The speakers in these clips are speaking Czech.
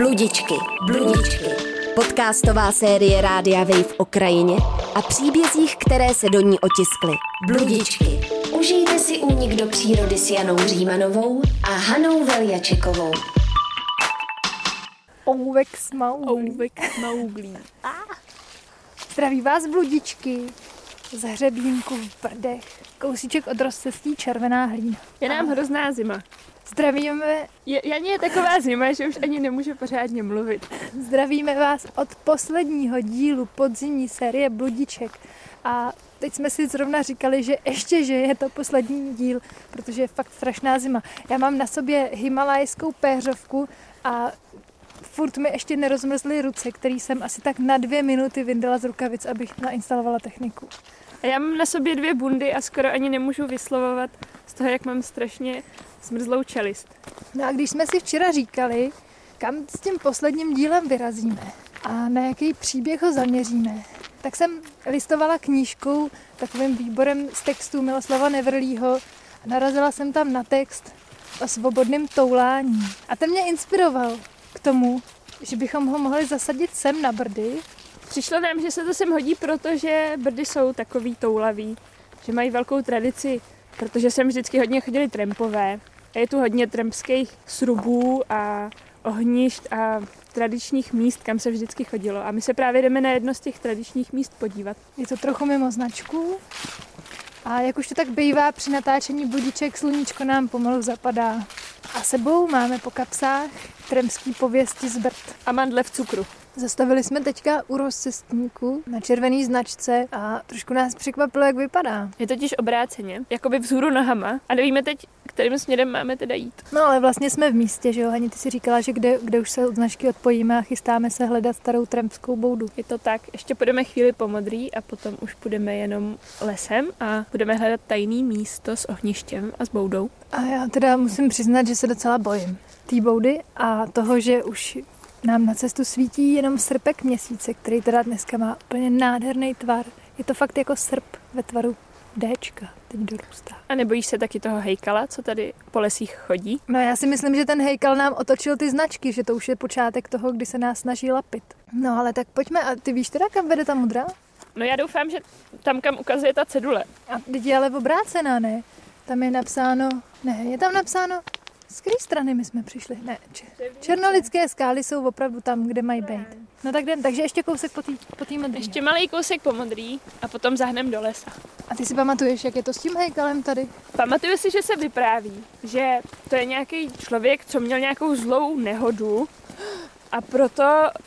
Bludičky, bludičky. Podcastová série Rádia Wave o krajině a příbězích, které se do ní otiskly. Bludičky. Užijte si únik do přírody s Janou Římanovou a Hanou Veljačekovou. Ouvek Smauglí. Ouvek Smauglí. Zdraví vás bludičky. Z hřebínku v Brdech. Kousíček od rozcestí Červená hlína. Je nám hrozná zima. Zdravíme, Je, Janě je taková zima, že už ani nemůže pořádně mluvit. zdravíme vás od posledního dílu podzimní série Bludiček. A teď jsme si zrovna říkali, že ještě, že je to poslední díl, protože je fakt strašná zima. Já mám na sobě himalajskou péřovku a furt mi ještě nerozmrzly ruce, který jsem asi tak na dvě minuty vyndala z rukavic, abych nainstalovala techniku. A já mám na sobě dvě bundy a skoro ani nemůžu vyslovovat z toho, jak mám strašně zmrzlou čelist. No a když jsme si včera říkali, kam s tím posledním dílem vyrazíme a na jaký příběh ho zaměříme, tak jsem listovala knížkou takovým výborem z textů Miloslava Nevrlího a narazila jsem tam na text o svobodném toulání. A ten mě inspiroval k tomu, že bychom ho mohli zasadit sem na Brdy. Přišlo nám, že se to sem hodí, protože Brdy jsou takový toulaví, že mají velkou tradici, protože sem vždycky hodně chodili trampové. Je tu hodně trampských srubů a ohnišť a tradičních míst, kam se vždycky chodilo. A my se právě jdeme na jedno z těch tradičních míst podívat. Je to trochu mimo značku. A jak už to tak bývá při natáčení budiček, sluníčko nám pomalu zapadá. A sebou máme po kapsách tremský pověsti z Brd. A mandle v cukru. Zastavili jsme teďka u rozcestníku na červený značce a trošku nás překvapilo, jak vypadá. Je totiž obráceně, jakoby vzhůru nohama a nevíme teď, kterým směrem máme teda jít. No ale vlastně jsme v místě, že jo? Ani ty si říkala, že kde, kde už se od značky odpojíme a chystáme se hledat starou tremskou boudu. Je to tak, ještě půjdeme chvíli po modrý a potom už půjdeme jenom lesem a budeme hledat tajný místo s ohništěm a s boudou. A já teda musím přiznat, že se docela bojím té boudy a toho, že už nám na cestu svítí jenom srpek měsíce, který teda dneska má úplně nádherný tvar. Je to fakt jako srp ve tvaru Dčka, teď dorůstá. A nebojíš se taky toho hejkala, co tady po lesích chodí? No já si myslím, že ten hejkal nám otočil ty značky, že to už je počátek toho, kdy se nás snaží lapit. No ale tak pojďme, a ty víš teda, kam vede ta modrá? No já doufám, že tam, kam ukazuje ta cedule. A teď je ale obrácená, ne? Tam je napsáno, ne, je tam napsáno, z které strany my jsme přišli? Ne, če, černolické skály jsou opravdu tam, kde mají být. No tak jdem, takže ještě kousek po té po tý modrý. Ještě malý kousek po modrý a potom zahnem do lesa. A ty si pamatuješ, jak je to s tím hejkalem tady? Pamatuju si, že se vypráví, že to je nějaký člověk, co měl nějakou zlou nehodu a proto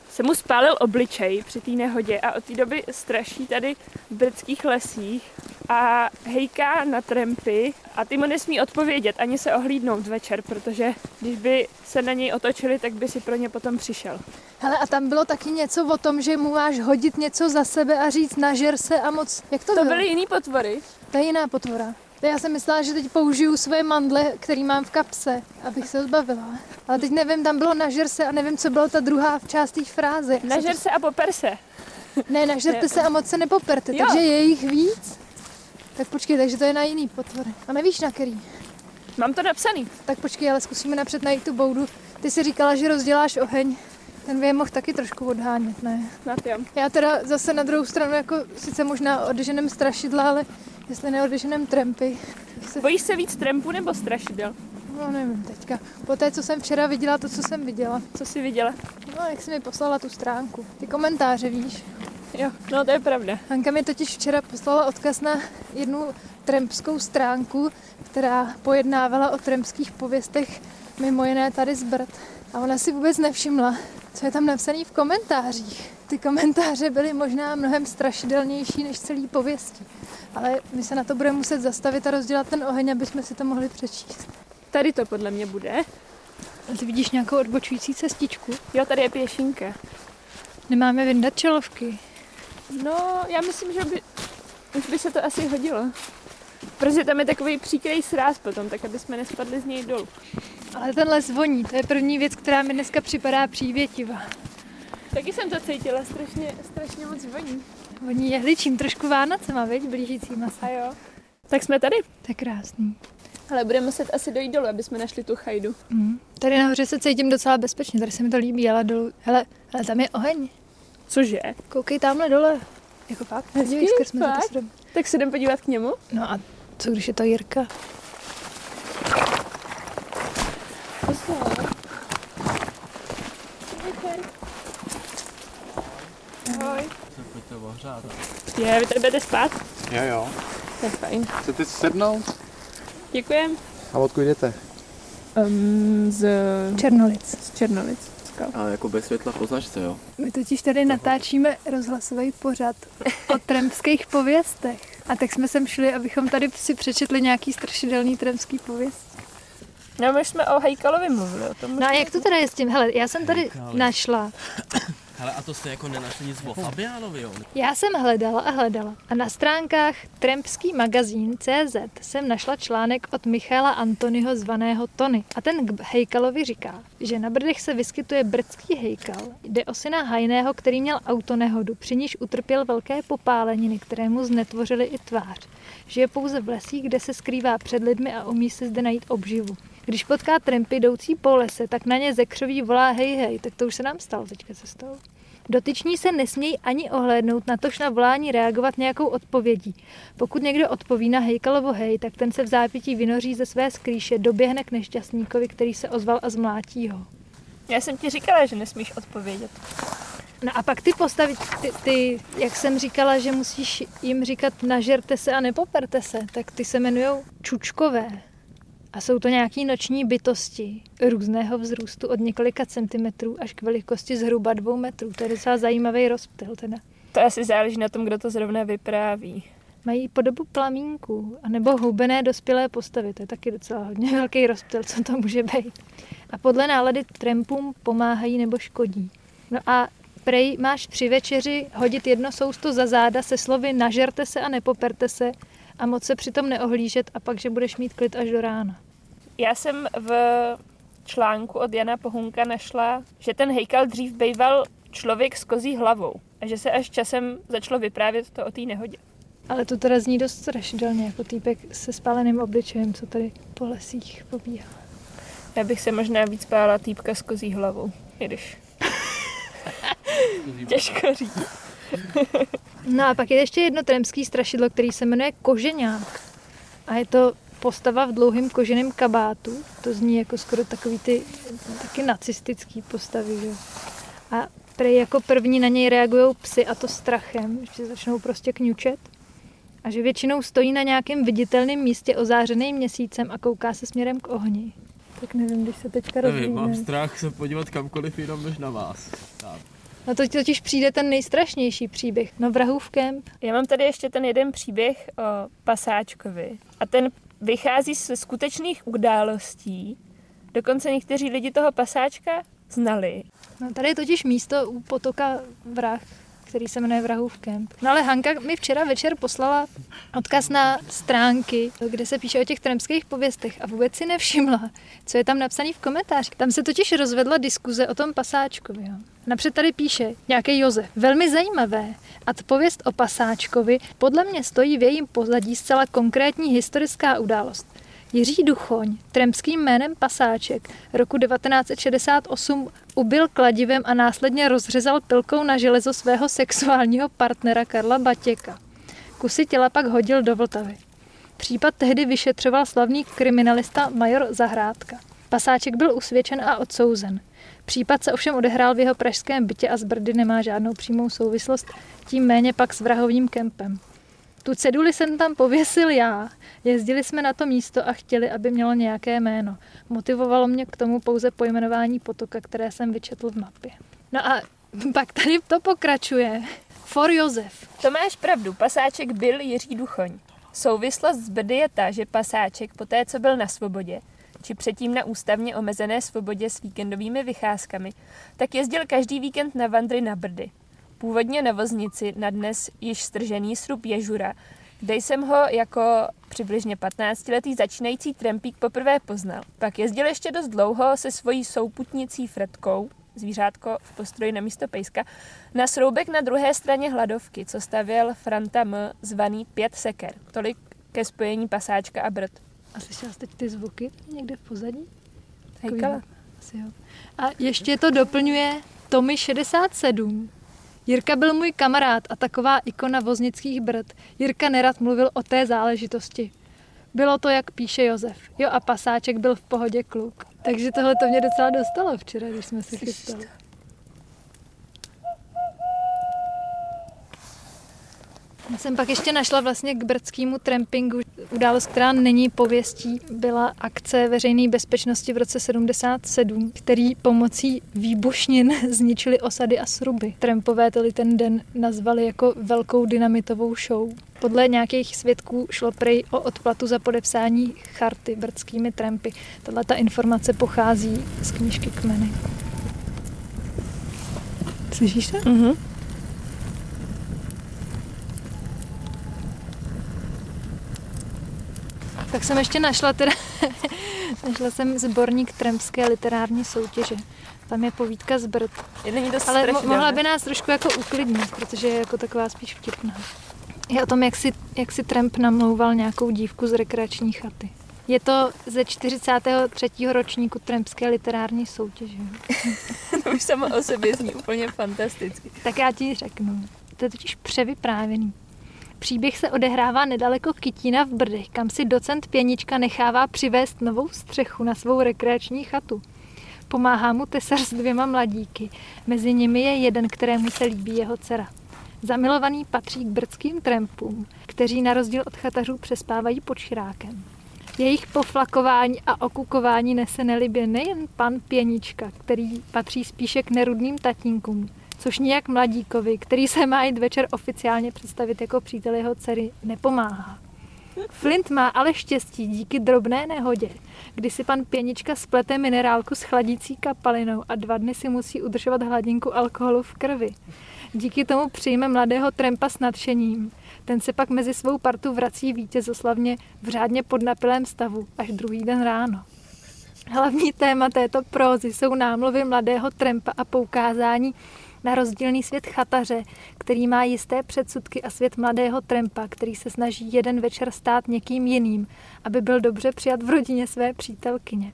se mu spálil obličej při té nehodě a od té doby straší tady v britských lesích a hejká na trampy a ty mu nesmí odpovědět ani se ohlídnout večer, protože když by se na něj otočili, tak by si pro ně potom přišel. Hele, a tam bylo taky něco o tom, že mu máš hodit něco za sebe a říct nažer se a moc... Jak to, To bylo? byly jiný potvory. To je jiná potvora. To já jsem myslela, že teď použiju svoje mandle, který mám v kapse, abych se zbavila. Ale teď nevím, tam bylo nažer se a nevím, co bylo ta druhá část té fráze. Nažer se a poper se. Ne, nažerte se a moc se nepoperte, Jo. takže je jich víc. Tak počkej, takže to je na jiný potvory. A nevíš na který? Mám to napsaný. Tak počkej, ale zkusíme napřed najít tu boudu. Ty si říkala, že rozděláš oheň. Ten by je mohl taky trošku odhánět, ne? Snad jo. Já teda zase na druhou stranu, jako sice možná odeženem strašidla, ale jestli neodeženem trampy, se Bojíš se víc trampů nebo strašidel? No nevím teďka. Po té, co jsem včera viděla, to, co jsem viděla. Co jsi viděla? No, jak jsi mi poslala tu stránku. Ty komentáře, víš. Jo, no to je pravda. Hanka mi totiž včera poslala odkaz na jednu trempskou stránku, která pojednávala o trempských pověstech, mimo jiné tady z Brd. A ona si vůbec nevšimla, co je tam napsané v komentářích. Ty komentáře byly možná mnohem strašidelnější než celý pověsti. Ale my se na to budeme muset zastavit a rozdělat ten oheň, aby jsme si to mohli přečíst. Tady to podle mě bude. A ty vidíš nějakou odbočující cestičku? Jo, tady je pěšinka. Nemáme vyndat čelovky. No, já myslím, že by, už by se to asi hodilo. Protože tam je takový příkrý sráz potom, tak aby jsme nespadli z něj dolů. Ale ten les voní, to je první věc, která mi dneska připadá přívětivá. Taky jsem to cítila, strašně, strašně moc voní. Voní jehličím, trošku Vánocema, veď, blížícíma se. A jo. Tak jsme tady. Je krásný. Ale budeme muset asi dojít dolů, aby jsme našli tu chajdu. Mm. Tady nahoře se cítím docela bezpečně, tady se mi to líbí, ale dolů, hele, hele tam je oheň. Cože? Koukej tamhle dole. Jako fakt? Dívej, skrz fakt? Tak se jdem podívat k němu. No a co když je to Jirka? Pojďte ohřát. Je, vy tady budete spát? Jo, jo. To je fajn. Chcete si sednout? Děkujem. A odkud jdete? Um, z, Černolic. z Černovic. Skal. Ale jako bez světla po značce, jo? My totiž tady natáčíme rozhlasový pořad o tremských pověstech. A tak jsme sem šli, abychom tady si přečetli nějaký strašidelný tremský pověst. No, my jsme o Hejkalovi mluvili, o tom No a jak to teda je s tím? Hele, já jsem tady Hejkal. našla. Hele, a to jste jako nenašli nic o Fabiánovi, jo? Já jsem hledala a hledala. A na stránkách Trempský magazín CZ jsem našla článek od Michaela Antonyho zvaného Tony. A ten k Hejkalovi říká, že na Brdech se vyskytuje brdský hejkal. Jde o syna Hajného, který měl autonehodu, při níž utrpěl velké popáleniny, které mu znetvořily i tvář. Žije pouze v lesích, kde se skrývá před lidmi a umí se zde najít obživu. Když potká trampy jdoucí po lese, tak na ně ze křoví volá hej hej, tak to už se nám stalo teďka cestou. Dotyční se nesmějí ani ohlédnout, natož na volání reagovat nějakou odpovědí. Pokud někdo odpoví na hejkalovo hej, tak ten se v zápětí vynoří ze své skrýše, doběhne k nešťastníkovi, který se ozval a zmlátí ho. Já jsem ti říkala, že nesmíš odpovědět. No a pak ty postavy, ty, ty, jak jsem říkala, že musíš jim říkat nažerte se a nepoperte se, tak ty se jmenují čučkové. A jsou to nějaký noční bytosti různého vzrůstu od několika centimetrů až k velikosti zhruba dvou metrů. To je docela zajímavý rozptyl teda. To asi záleží na tom, kdo to zrovna vypráví. Mají podobu plamínků, anebo hubené dospělé postavy. To je taky docela hodně velký rozptyl, co to může být. A podle nálady trampům pomáhají nebo škodí. No a prej máš při večeři hodit jedno sousto za záda se slovy nažerte se a nepoperte se a moc se přitom neohlížet a pak, že budeš mít klid až do rána. Já jsem v článku od Jana Pohunka našla, že ten hejkal dřív býval člověk s kozí hlavou a že se až časem začalo vyprávět to o té nehodě. Ale to teda zní dost strašidelně, jako týpek se spáleným obličejem, co tady po lesích pobíhá. Já bych se možná víc bála týpka s kozí hlavou, i když těžko říct. No a pak je ještě jedno tremský strašidlo, který se jmenuje Koženák. A je to postava v dlouhém koženém kabátu. To zní jako skoro takový ty taky nacistický postavy. Že? A prej jako první na něj reagují psy a to strachem, že začnou prostě kňučet. A že většinou stojí na nějakém viditelném místě ozářeným měsícem a kouká se směrem k ohni. Tak nevím, když se teďka Nevím, mám strach se podívat kamkoliv jinam než na vás. Tak. No to ti totiž přijde ten nejstrašnější příběh. No vrahův kemp. Já mám tady ještě ten jeden příběh o Pasáčkovi a ten vychází ze skutečných událostí. Dokonce někteří lidi toho Pasáčka znali. No, tady je totiž místo u potoka Vrah, který se jmenuje Vrahův kemp. No ale Hanka mi včera večer poslala odkaz na stránky, kde se píše o těch tremských pověstech a vůbec si nevšimla, co je tam napsaný v komentářích. Tam se totiž rozvedla diskuze o tom pasáčkovi. Jo. Napřed tady píše nějaký Josef. Velmi zajímavé. A pověst o pasáčkovi podle mě stojí v jejím pozadí zcela konkrétní historická událost. Jiří Duchoň, tremským jménem Pasáček, roku 1968 ubil kladivem a následně rozřezal pilkou na železo svého sexuálního partnera Karla Batěka. Kusy těla pak hodil do Vltavy. Případ tehdy vyšetřoval slavný kriminalista major Zahrádka. Pasáček byl usvědčen a odsouzen. Případ se ovšem odehrál v jeho pražském bytě a z Brdy nemá žádnou přímou souvislost, tím méně pak s vrahovým kempem. Tu ceduli jsem tam pověsil já. Jezdili jsme na to místo a chtěli, aby mělo nějaké jméno. Motivovalo mě k tomu pouze pojmenování potoka, které jsem vyčetl v mapě. No a pak tady to pokračuje. For Josef. To máš pravdu, Pasáček byl Jiří Duchoň. Souvislost z Brdy je ta, že Pasáček po té, co byl na svobodě, či předtím na ústavně omezené svobodě s víkendovými vycházkami, tak jezdil každý víkend na vandry na Brdy. Původně na voznici na dnes již stržený srub Ježura, kde jsem ho jako přibližně 15-letý začínající trampík poprvé poznal. Pak jezdil ještě dost dlouho se svojí souputnicí Fredkou, zvířátko v postroji na místo pejska, na sroubek na druhé straně hladovky, co stavěl Franta M, zvaný Pět seker. Tolik ke spojení pasáčka a brd. A slyšela jsi teď ty zvuky někde v pozadí? Hejkala. Asi jo. A ještě to doplňuje Tommy 67. Jirka byl můj kamarád a taková ikona voznických brd. Jirka nerad mluvil o té záležitosti. Bylo to, jak píše Josef. Jo a pasáček byl v pohodě kluk. Takže tohle to mě docela dostalo včera, když jsme se chystali. Já jsem pak ještě našla vlastně k brdskému trampingu událost, která není pověstí, byla akce veřejné bezpečnosti v roce 77, který pomocí výbušnin zničili osady a sruby. Trampové tedy ten den nazvali jako velkou dynamitovou show. Podle nějakých svědků šlo prej o odplatu za podepsání charty brdskými trampy. Tahle ta informace pochází z knížky Kmeny. Slyšíš to? Mhm. Tak jsem ještě našla teda, našla jsem sborník Trampské literární soutěže. Tam je povídka z Brd. Je není dost Ale mo- mohla by nás trošku jako uklidnit, protože je jako taková spíš vtipná. Je o tom, jak si, jak si Tramp namlouval nějakou dívku z rekreační chaty. Je to ze 43. ročníku Trampské literární soutěže. To už samo o sobě zní úplně fantasticky. Tak já ti řeknu. To je totiž převyprávěný. Příběh se odehrává nedaleko Kytína v Brdech, kam si docent Pěnička nechává přivést novou střechu na svou rekreační chatu. Pomáhá mu tesař s dvěma mladíky. Mezi nimi je jeden, kterému se líbí jeho dcera. Zamilovaný patří k brdským trampům, kteří na rozdíl od chatařů přespávají pod širákem. Jejich poflakování a okukování nese nelibě nejen pan Pěnička, který patří spíše k nerudným tatínkům, což nijak mladíkovi, který se má jít večer oficiálně představit jako přítel jeho dcery, nepomáhá. Flint má ale štěstí díky drobné nehodě, kdy si pan Pěnička splete minerálku s chladící kapalinou a dva dny si musí udržovat hladinku alkoholu v krvi. Díky tomu přijme mladého trempa s nadšením. Ten se pak mezi svou partu vrací vítězoslavně v řádně podnapilém stavu až druhý den ráno. Hlavní téma této prózy jsou námluvy mladého trempa a poukázání na rozdílný svět chataře, který má jisté předsudky a svět mladého trempa, který se snaží jeden večer stát někým jiným, aby byl dobře přijat v rodině své přítelkyně.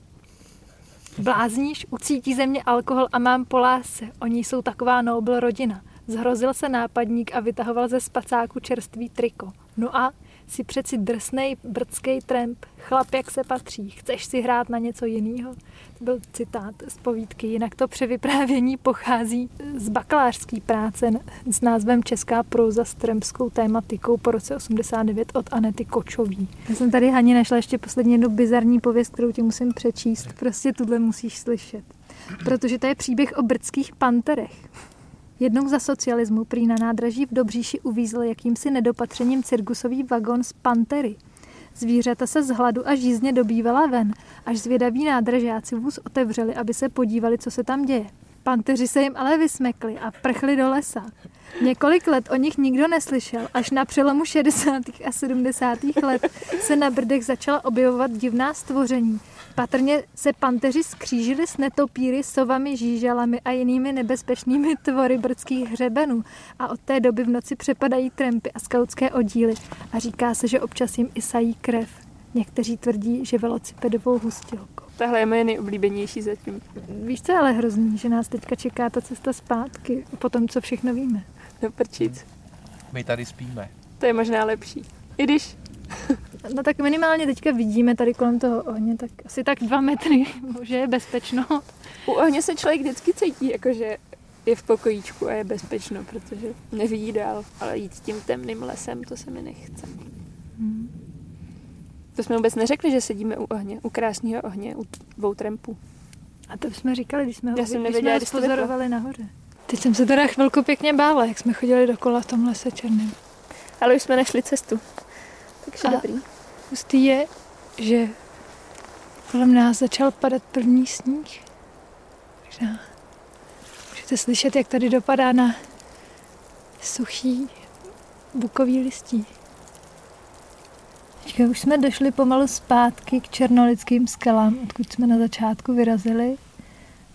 Blázníš, ucítí ze mě alkohol a mám po lásce. Oni jsou taková nobl rodina. Zhrozil se nápadník a vytahoval ze spacáku čerstvý triko. No a si přeci drsnej brdský tramp, chlap jak se patří, chceš si hrát na něco jiného? To byl citát z povídky, jinak to převyprávění pochází z bakalářské práce s názvem Česká próza s trampskou tématikou po roce 89 od Anety Kočový. Já jsem tady Hani našla ještě poslední jednu bizarní pověst, kterou ti musím přečíst. Prostě tuhle musíš slyšet. Protože to je příběh o brdských panterech. Jednou za socialismu prý na nádraží v Dobříši uvízl jakýmsi nedopatřením cirkusový vagon z pantery. Zvířata se z hladu a žízně dobývala ven, až zvědaví nádražáci vůz otevřeli, aby se podívali, co se tam děje. Panteři se jim ale vysmekli a prchli do lesa. Několik let o nich nikdo neslyšel, až na přelomu 60. a 70. let se na Brdech začala objevovat divná stvoření. Patrně se panteři skřížili s netopíry, sovami, žížalami a jinými nebezpečnými tvory brdských hřebenů a od té doby v noci přepadají trampy a skautské oddíly a říká se, že občas jim i sají krev. Někteří tvrdí, že velocipedovou hustilkou. Tahle je moje nejoblíbenější zatím. Víš, co je ale hrozný, že nás teďka čeká ta cesta zpátky, po tom, co všechno víme. No prčic. My tady spíme. To je možná lepší. I když No tak minimálně teďka vidíme tady kolem toho ohně, tak asi tak dva metry, že je bezpečno. u ohně se člověk vždycky cítí, jakože je v pokojíčku a je bezpečno, protože nevidí dál. Ale jít tím temným lesem, to se mi nechce. To jsme vůbec neřekli, že sedíme u ohně, u krásného ohně, u dvou trampů. A to jsme říkali, když jsme ho, Já jsem když nevěděla, jsme ho když to vyplo. pozorovali nahoře. Teď jsem se teda chvilku pěkně bála, jak jsme chodili dokola v tom lese černém. Ale už jsme našli cestu. Takže A- dobrý. Hustý je, že kolem nás začal padat první sníh. Možná můžete slyšet, jak tady dopadá na suchý bukový listí. Teďka už jsme došli pomalu zpátky k černolickým skalám, odkud jsme na začátku vyrazili.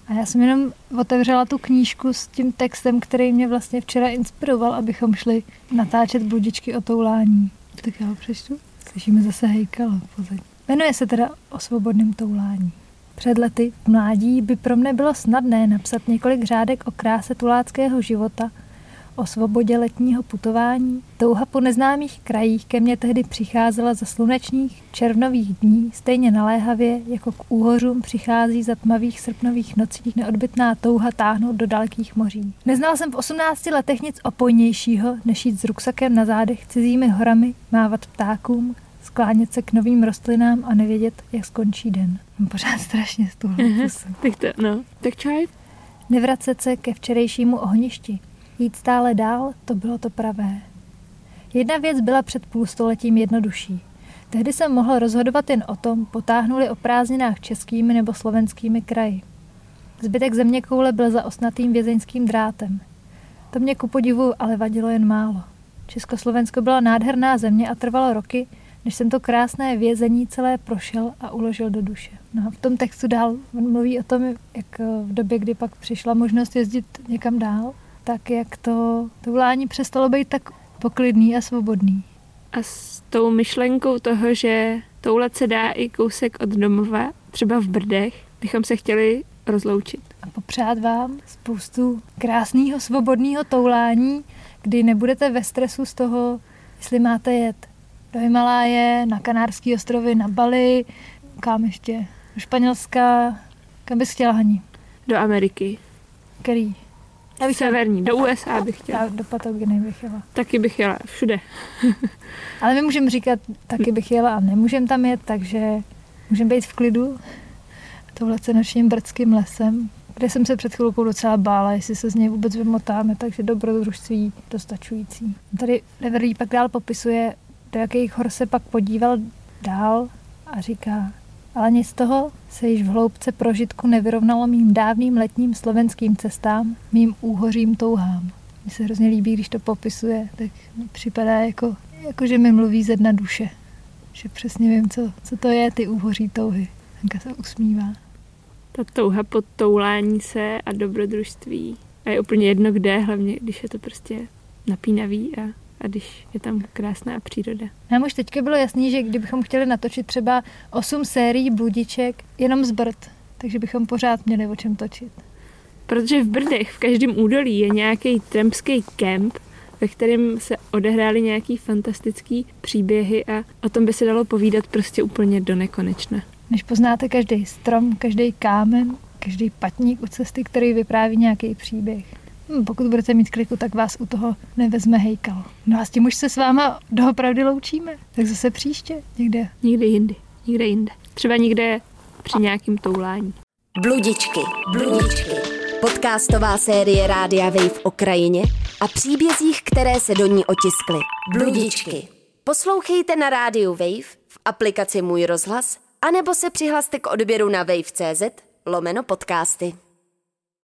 A já jsem jenom otevřela tu knížku s tím textem, který mě vlastně včera inspiroval, abychom šli natáčet bludičky o toulání. Tak já ho přečtu. Slyšíme zase hejkala pozadí. Jmenuje se teda o svobodném toulání. Před lety v mládí by pro mne bylo snadné napsat několik řádek o kráse tuláckého života, o svobodě letního putování. Touha po neznámých krajích ke mně tehdy přicházela za slunečních červnových dní, stejně naléhavě, jako k úhořům přichází za tmavých srpnových nocí neodbitná touha táhnout do dalekých moří. Neznal jsem v 18 letech nic opojnějšího, než jít s ruksakem na zádech cizími horami, mávat ptákům, sklánět se k novým rostlinám a nevědět, jak skončí den. Mám pořád strašně z toho Tak to, no. Tak čaj? Nevracet se ke včerejšímu ohništi. Jít stále dál, to bylo to pravé. Jedna věc byla před půlstoletím jednodušší. Tehdy jsem mohl rozhodovat jen o tom, potáhnuli o prázdninách českými nebo slovenskými kraji. Zbytek země koule byl za osnatým vězeňským drátem. To mě ku podivu ale vadilo jen málo. Československo byla nádherná země a trvalo roky, než jsem to krásné vězení celé prošel a uložil do duše. No a v tom textu dál on mluví o tom, jak v době, kdy pak přišla možnost jezdit někam dál, tak jak to, to volání přestalo být tak poklidný a svobodný. A s tou myšlenkou toho, že toulet se dá i kousek od domova, třeba v Brdech, bychom se chtěli rozloučit. A popřát vám spoustu krásného svobodného toulání, kdy nebudete ve stresu z toho, jestli máte jet do Himaláje, na Kanárský ostrovy, na Bali, kam ještě, do Španělska, kam bys chtěla, Hani? Do Ameriky. Který? Já bych Severní, do USA bych chtěla. Já do Patogeny bych jela. Taky bych jela, všude. Ale my můžeme říkat, taky bych jela a nemůžeme tam jet, takže můžeme být v klidu touhle nočním brdským lesem, kde jsem se před chvilkou docela bála, jestli se z něj vůbec vymotáme, takže dobrodružství dostačující. Tady Neverlí pak dál popisuje, do jakých hor se pak podíval dál a říká, ale nic z toho se již v hloubce prožitku nevyrovnalo mým dávným letním slovenským cestám, mým úhořím touhám. Mně se hrozně líbí, když to popisuje, tak mi připadá jako, jako že mi mluví ze dna duše. Že přesně vím, co, co to je, ty úhoří touhy. Hanka se usmívá. Ta touha po toulání se a dobrodružství. A je úplně jedno kde, hlavně když je to prostě napínavý a a když je tam krásná příroda. Nám už teďka bylo jasný, že kdybychom chtěli natočit třeba 8 sérií bludiček jenom z Brd, takže bychom pořád měli o čem točit. Protože v Brdech, v každém údolí je nějaký trampský kemp, ve kterém se odehrály nějaký fantastický příběhy a o tom by se dalo povídat prostě úplně do nekonečna. Než poznáte každý strom, každý kámen, každý patník u cesty, který vypráví nějaký příběh. Hm, pokud budete mít kliku, tak vás u toho nevezme hejkal. No a s tím už se s váma doopravdy loučíme. Tak zase příště někde. Někde jindy. Někde jinde. Třeba někde při nějakým toulání. Bludičky. Bludičky. Podcastová série Rádia Wave o krajině a příbězích, které se do ní otiskly. Bludičky. Poslouchejte na rádiu Wave, v aplikaci Můj rozhlas, anebo se přihlaste k odběru na wave.cz lomeno podcasty.